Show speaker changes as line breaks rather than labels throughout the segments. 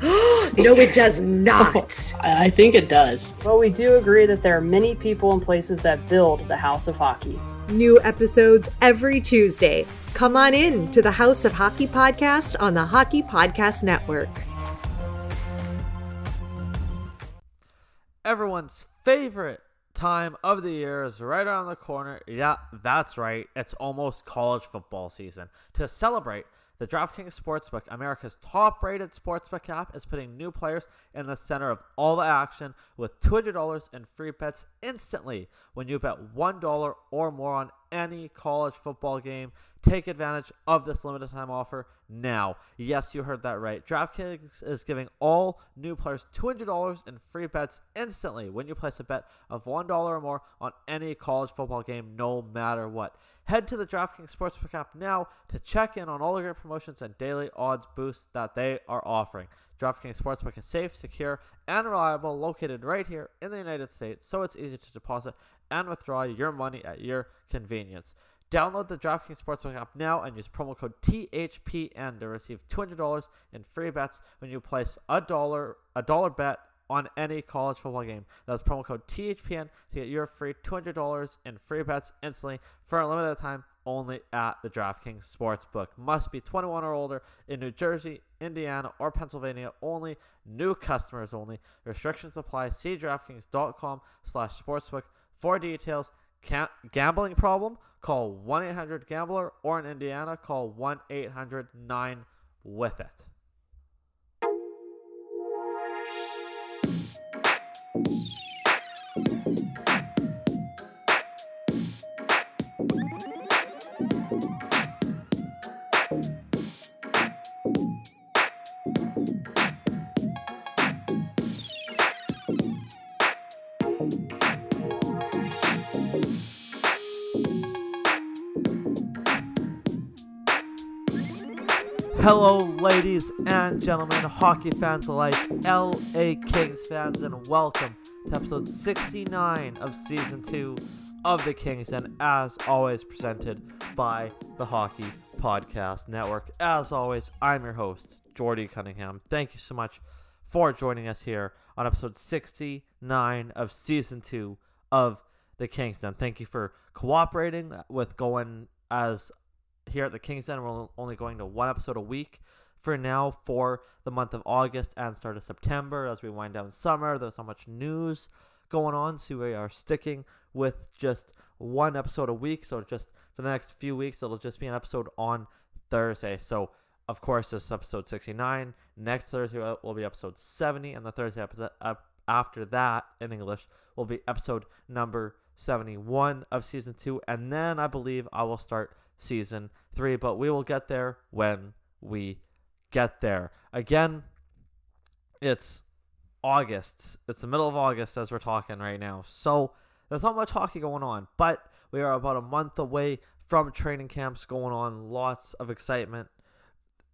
no, it does not.
I think it does.
But we do agree that there are many people and places that build the House of Hockey.
New episodes every Tuesday. Come on in to the House of Hockey podcast on the Hockey Podcast Network.
Everyone's favorite time of the year is right around the corner. Yeah, that's right. It's almost college football season. To celebrate, the DraftKings Sportsbook, America's top rated sportsbook app, is putting new players in the center of all the action with $200 in free bets instantly when you bet $1 or more on any college football game. Take advantage of this limited time offer now. Yes, you heard that right. DraftKings is giving all new players $200 in free bets instantly when you place a bet of $1 or more on any college football game, no matter what. Head to the DraftKings Sportsbook app now to check in on all the great promotions and daily odds boosts that they are offering. DraftKings Sportsbook is safe, secure, and reliable, located right here in the United States, so it's easy to deposit and withdraw your money at your convenience. Download the DraftKings Sportsbook app now and use promo code THPN to receive $200 in free bets when you place a dollar a dollar bet on any college football game. That's promo code THPN to get your free $200 in free bets instantly for a limited time only at the DraftKings Sportsbook. Must be 21 or older in New Jersey, Indiana, or Pennsylvania only. New customers only. Restrictions apply. See DraftKings.com slash sportsbook for details. Gambling problem? Call 1 800 Gambler or in Indiana, call 1 800 9 with it. Hello, ladies and gentlemen, hockey fans alike, LA Kings fans, and welcome to episode 69 of season 2 of the Kings, and as always, presented by the Hockey Podcast Network. As always, I'm your host, Jordy Cunningham. Thank you so much for joining us here on episode 69 of season 2 of the Kings. And thank you for cooperating with going as here at the Kings Den. We're only going to one episode a week for now for the month of August and start of September as we wind down summer. There's so much news going on, so we are sticking with just one episode a week. So just for the next few weeks, it'll just be an episode on Thursday. So of course, this is episode 69. Next Thursday uh, will be episode 70, and the Thursday episode after that in English will be episode number 71 of season two, and then I believe I will start season three, but we will get there when we get there. Again, it's August. It's the middle of August as we're talking right now. So there's not much hockey going on, but we are about a month away from training camps going on. Lots of excitement.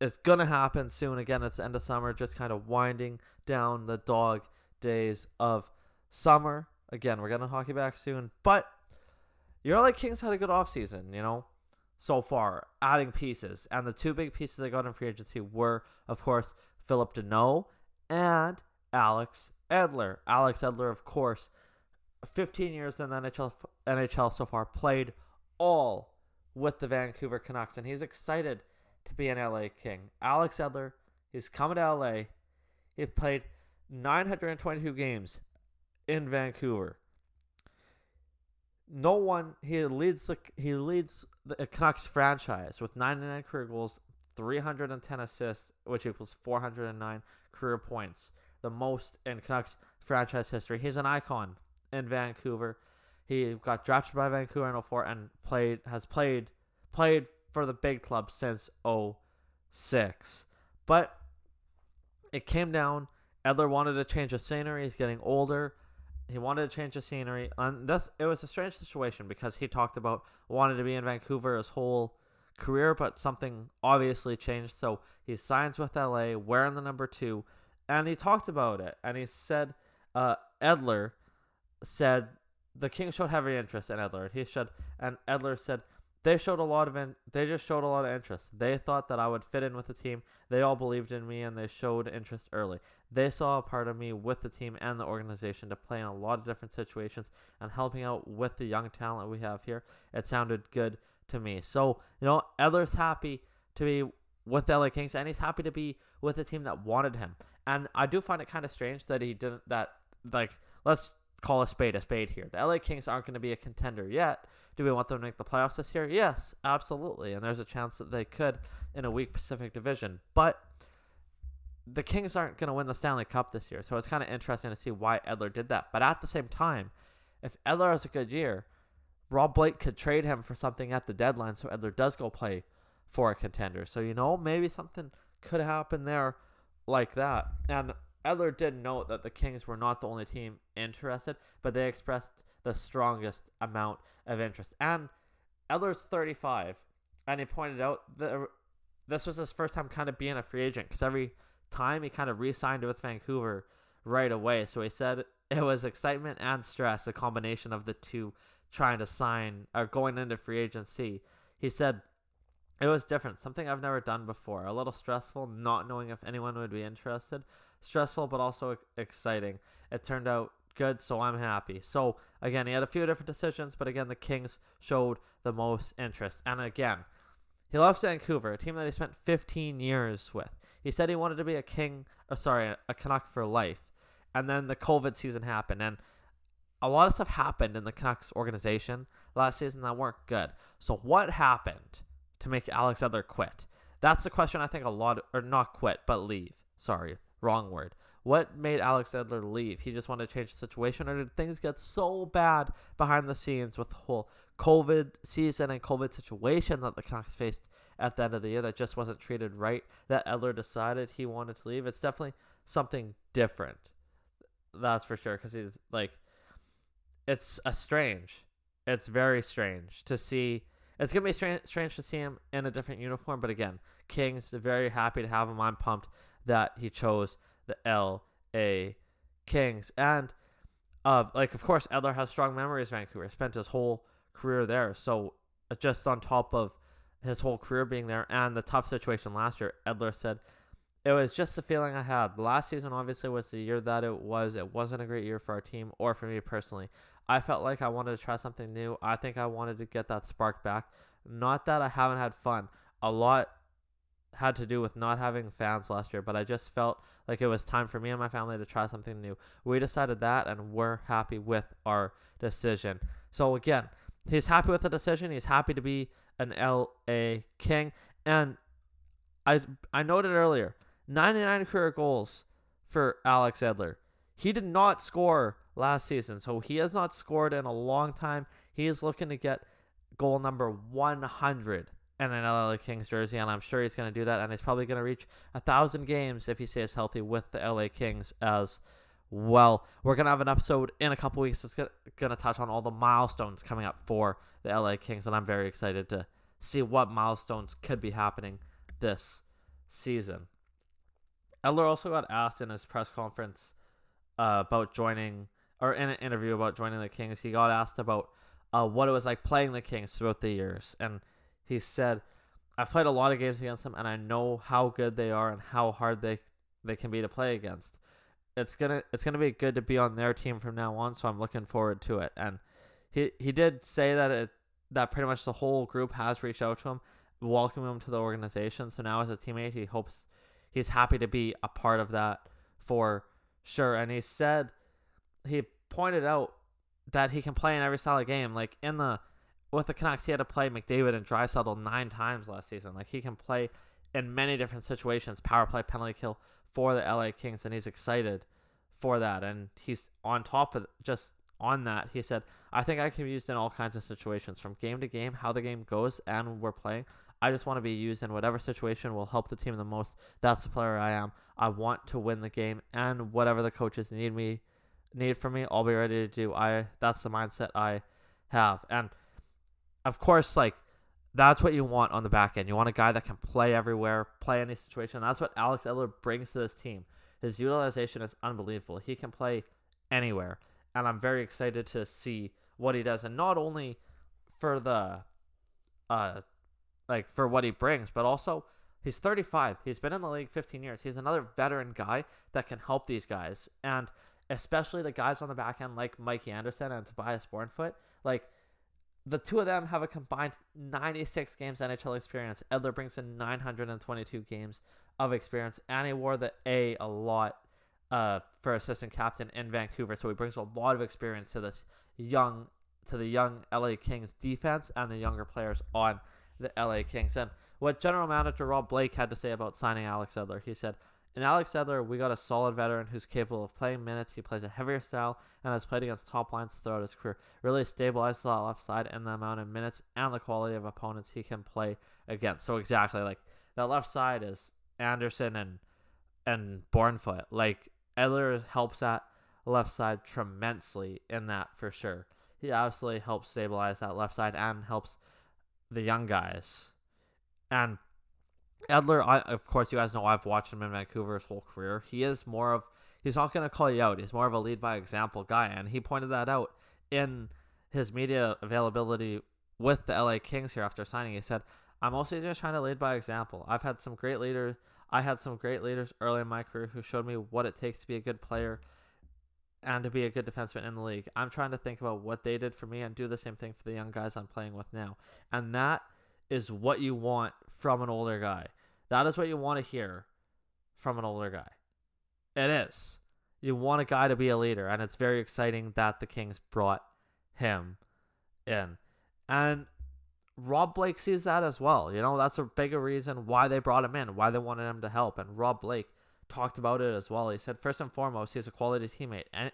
It's going to happen soon. Again, it's the end of summer, just kind of winding down the dog days of summer. Again, we're getting hockey back soon, but your LA Kings had a good offseason, you know? So far, adding pieces. And the two big pieces they got in free agency were, of course, Phillip Danault and Alex Edler. Alex Edler, of course, 15 years in the NHL, NHL so far, played all with the Vancouver Canucks, and he's excited to be an LA King. Alex Edler, he's coming to LA. He played 922 games in Vancouver. No one he leads the he leads the uh, Canucks franchise with 99 career goals, 310 assists, which equals 409 career points, the most in Canucks franchise history. He's an icon in Vancouver. He got drafted by Vancouver in 04 and played has played played for the big club since 06. But it came down. Edler wanted to change the scenery. He's getting older. He wanted to change the scenery. And this it was a strange situation because he talked about wanted to be in Vancouver his whole career, but something obviously changed. So he signs with LA, wearing the number two, and he talked about it. And he said, uh, Edler said the Kings showed heavy interest in Edler. and He said, and Edler said they showed a lot of in, they just showed a lot of interest. They thought that I would fit in with the team. They all believed in me and they showed interest early. They saw a part of me with the team and the organization to play in a lot of different situations and helping out with the young talent we have here. It sounded good to me. So, you know, Edler's happy to be with the LA Kings and he's happy to be with a team that wanted him. And I do find it kind of strange that he didn't that like let's call a spade a spade here. The LA Kings aren't going to be a contender yet. Do we want them to make the playoffs this year? Yes, absolutely. And there's a chance that they could in a weak Pacific Division. But the Kings aren't going to win the Stanley Cup this year. So it's kind of interesting to see why Edler did that. But at the same time, if Edler has a good year, Rob Blake could trade him for something at the deadline so Edler does go play for a contender. So, you know, maybe something could happen there like that. And Edler did note that the Kings were not the only team interested, but they expressed the strongest amount of interest. And Edler's 35, and he pointed out that this was his first time kind of being a free agent because every time he kind of re signed with Vancouver right away. So he said it was excitement and stress, a combination of the two trying to sign or going into free agency. He said it was different, something I've never done before. A little stressful, not knowing if anyone would be interested. Stressful, but also exciting. It turned out good, so I'm happy. So, again, he had a few different decisions, but again, the Kings showed the most interest. And again, he loves Vancouver, a team that he spent 15 years with. He said he wanted to be a King, uh, sorry, a Canuck for life. And then the COVID season happened, and a lot of stuff happened in the Canucks organization last season that weren't good. So, what happened to make Alex Edler quit? That's the question I think a lot, or not quit, but leave. Sorry, wrong word. What made Alex Edler leave? He just wanted to change the situation, or did things get so bad behind the scenes with the whole COVID season and COVID situation that the Canucks faced at the end of the year that just wasn't treated right that Edler decided he wanted to leave? It's definitely something different. That's for sure, because he's like, it's a strange. It's very strange to see. It's gonna be strange, strange to see him in a different uniform, but again, Kings very happy to have him. I'm pumped that he chose the L.A. Kings. And, uh, like, of course, Edler has strong memories of Vancouver. Spent his whole career there. So, uh, just on top of his whole career being there and the tough situation last year, Edler said, it was just the feeling I had. Last season, obviously, was the year that it was. It wasn't a great year for our team or for me personally. I felt like I wanted to try something new. I think I wanted to get that spark back. Not that I haven't had fun. A lot had to do with not having fans last year, but I just felt like it was time for me and my family to try something new. We decided that, and we're happy with our decision. So, again, he's happy with the decision. He's happy to be an LA King. And I, I noted earlier 99 career goals for Alex Edler. He did not score last season, so he has not scored in a long time. He is looking to get goal number 100 and an LA Kings jersey, and I'm sure he's going to do that. And he's probably going to reach a thousand games if he stays healthy with the LA Kings as well. We're going to have an episode in a couple weeks that's going to touch on all the milestones coming up for the LA Kings, and I'm very excited to see what milestones could be happening this season. Edler also got asked in his press conference uh, about joining, or in an interview about joining the Kings. He got asked about uh, what it was like playing the Kings throughout the years, and he said, I've played a lot of games against them and I know how good they are and how hard they they can be to play against. It's gonna it's gonna be good to be on their team from now on, so I'm looking forward to it. And he he did say that it that pretty much the whole group has reached out to him, welcoming him to the organization. So now as a teammate, he hopes he's happy to be a part of that for sure. And he said he pointed out that he can play in every style of game. Like in the with the Canucks, he had to play McDavid and Draisaitl nine times last season. Like he can play in many different situations, power play, penalty kill for the LA Kings, and he's excited for that. And he's on top of just on that. He said, "I think I can be used in all kinds of situations, from game to game, how the game goes, and we're playing. I just want to be used in whatever situation will help the team the most. That's the player I am. I want to win the game, and whatever the coaches need me." need from me, I'll be ready to do. I that's the mindset I have. And of course, like that's what you want on the back end. You want a guy that can play everywhere, play any situation. That's what Alex Edler brings to this team. His utilization is unbelievable. He can play anywhere, and I'm very excited to see what he does. And not only for the, uh, like for what he brings, but also he's 35. He's been in the league 15 years. He's another veteran guy that can help these guys, and especially the guys on the back end like Mikey Anderson and Tobias Bjornfot. Like the two of them have a combined 96 games NHL experience. Edler brings in 922 games of experience, and he wore the A a lot uh, for assistant captain in Vancouver. So he brings a lot of experience to this young, to the young LA Kings defense and the younger players on the LA Kings. And what general manager Rob Blake had to say about signing Alex Edler, he said, in Alex Edler, we got a solid veteran who's capable of playing minutes. He plays a heavier style and has played against top lines throughout his career. Really stabilized that left side and the amount of minutes and the quality of opponents he can play against. So exactly like that left side is Anderson and and Bjornfot. Like Edler helps that left side tremendously in that for sure. He absolutely helps stabilize that left side and helps the young guys. And Edler, I, of course, you guys know I've watched him in Vancouver his whole career. He is more of, he's not going to call you out. He's more of a lead by example guy. And he pointed that out in his media availability with the LA Kings here after signing. He said, I'm mostly just trying to lead by example. I've had some great leaders. I had some great leaders early in my career who showed me what it takes to be a good player and to be a good defenseman in the league. I'm trying to think about what they did for me and do the same thing for the young guys I'm playing with now. And that is what you want from an older guy. That is what you want to hear from an older guy. It is. You want a guy to be a leader, and it's very exciting that the Kings brought him in. And Rob Blake sees that as well. You know, that's a bigger reason why they brought him in, why they wanted him to help. And Rob Blake talked about it as well. He said, first and foremost, he's a quality teammate. And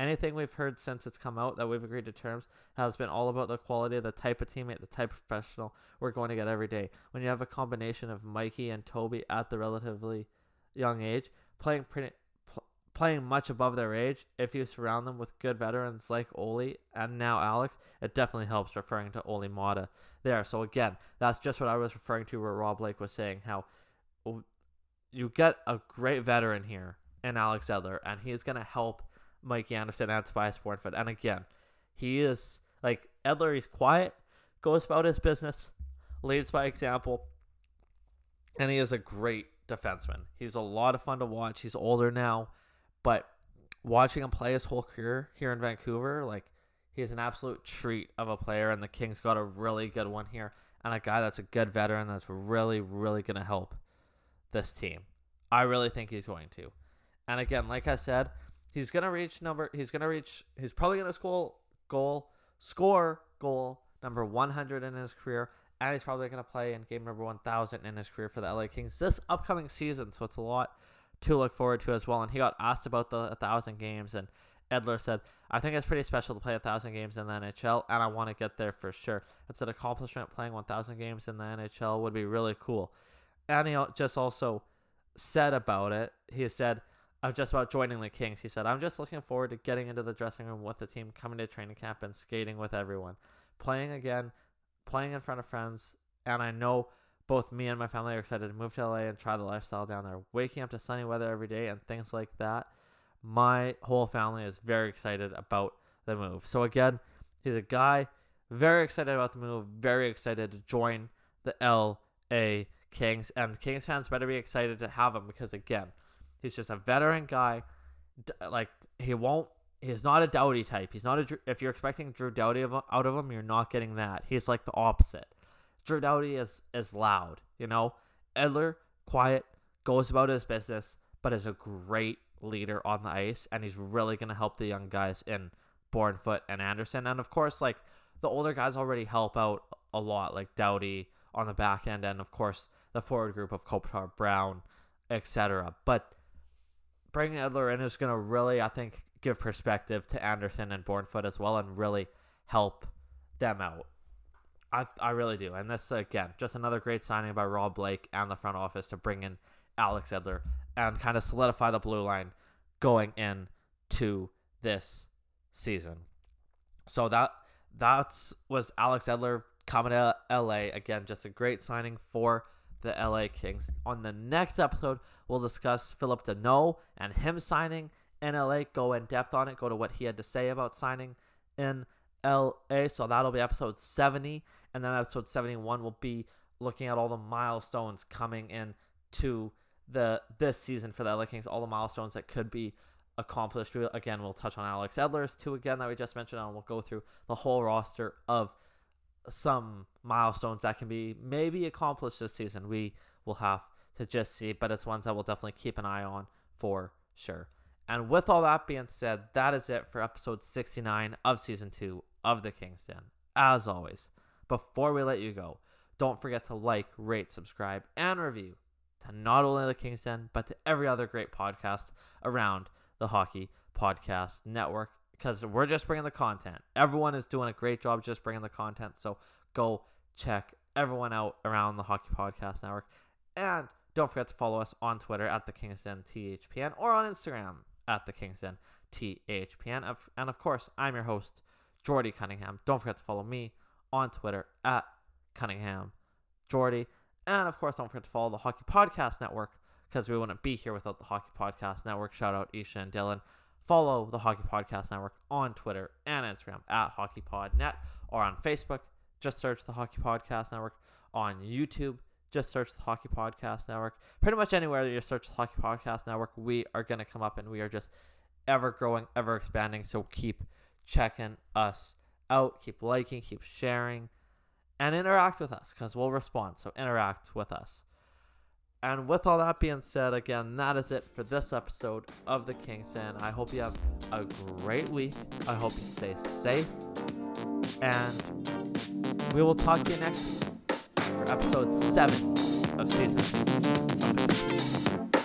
anything we've heard since it's come out that we've agreed to terms has been all about the quality of the type of teammate, the type of professional we're going to get every day. When you have a combination of Mikey and Toby at the relatively young age, playing pretty, pl- playing much above their age, if you surround them with good veterans like Olli and now Alex, it definitely helps. Referring to Olli Maatta there. So again, that's just what I was referring to where Rob Blake was saying how you get a great veteran here in Alex Edler, and he's going to help Mikey Anderson and Tobias Bjornfot. And again, he is like Edler, he's quiet, goes about his business, leads by example, and he is a great defenseman. He's a lot of fun to watch. He's older now, but watching him play his whole career here in Vancouver, like he's an absolute treat of a player, and the Kings got a really good one here, and a guy that's a good veteran that's really, really going to help this team. I really think he's going to. And again, like I said, he's gonna reach number. He's gonna reach. He's probably gonna score goal, score goal number 100 in his career, and he's probably gonna play in game number 1,000 in his career for the LA Kings this upcoming season. So it's a lot to look forward to as well. And he got asked about the 1,000 games, and Edler said, "I think it's pretty special to play 1,000 games in the NHL, and I want to get there for sure. It's an accomplishment. Playing 1,000 games in the NHL would be really cool." And he just also said about it. He said of just about joining the Kings. He said, I'm just looking forward to getting into the dressing room with the team, coming to training camp, and skating with everyone. Playing again, playing in front of friends, and I know both me and my family are excited to move to LA and try the lifestyle down there. Waking up to sunny weather every day and things like that. My whole family is very excited about the move. So, again, he's a guy very excited about the move, very excited to join the LA Kings. And Kings fans better be excited to have him because, again, he's just a veteran guy. Like, he won't. He's not a Doughty type. He's not a. If you're expecting Drew Doughty out of him, you're not getting that. He's like the opposite. Drew Doughty is is loud, you know. Edler, quiet, goes about his business, but is a great leader on the ice, and he's really gonna help the young guys in Bjornfot and Anderson, and of course, like the older guys already help out a lot, like Doughty on the back end, and of course the forward group of Kopitar, Brown, etc. But bringing Edler in is gonna really, I think, give perspective to Anderson and Bjornfot as well, and really help them out. I I really do. And this again, just another great signing by Rob Blake and the front office to bring in Alex Edler and kind of solidify the blue line going in to this season. So that that's was Alex Edler coming to LA again, just a great signing for the LA Kings. On the next episode, we'll discuss Phillip Danault and him signing in LA. Go in depth on it. Go to what he had to say about signing in LA. So that'll be episode 70. And then episode 71 will be looking at all the milestones coming in to the this season for the LA Kings, all the milestones that could be accomplished. Again, we'll touch on Alex Edler's too again that we just mentioned, and we'll go through the whole roster of some milestones that can be maybe accomplished this season. We will have to just see, but it's ones that we'll definitely keep an eye on for sure. And with all that being said, that is it for episode 69 of season two of The King's. As always, before we let you go, don't forget to like, rate, subscribe, and review to not only The King's but to every other great podcast around the Hockey Podcast Network because we're just bringing the content. Everyone is doing a great job just bringing the content. So go check everyone out around the Hockey Podcast Network. And don't forget to follow us on Twitter at the Kings Den THPN or on Instagram at the Kings Den THPN. And of course, I'm your host, Jordy Cunningham. Don't forget to follow me on Twitter at Cunningham Jordy. And of course, don't forget to follow the Hockey Podcast Network because we wouldn't be here without the Hockey Podcast Network. Shout out Isha and Dylan. Follow the Hockey Podcast Network on Twitter and Instagram at HockeyPodNet or on Facebook. Just search the Hockey Podcast Network. On YouTube, just search the Hockey Podcast Network. Pretty much anywhere that you search the Hockey Podcast Network, we are going to come up and we are just ever growing, ever expanding. So keep checking us out, keep liking, keep sharing, and interact with us because we'll respond. So interact with us. And with all that being said, again, that is it for this episode of The Kings Den. I hope you have a great week. I hope you stay safe. And we will talk to you next week for episode 7 of season 2 of The Kings Den.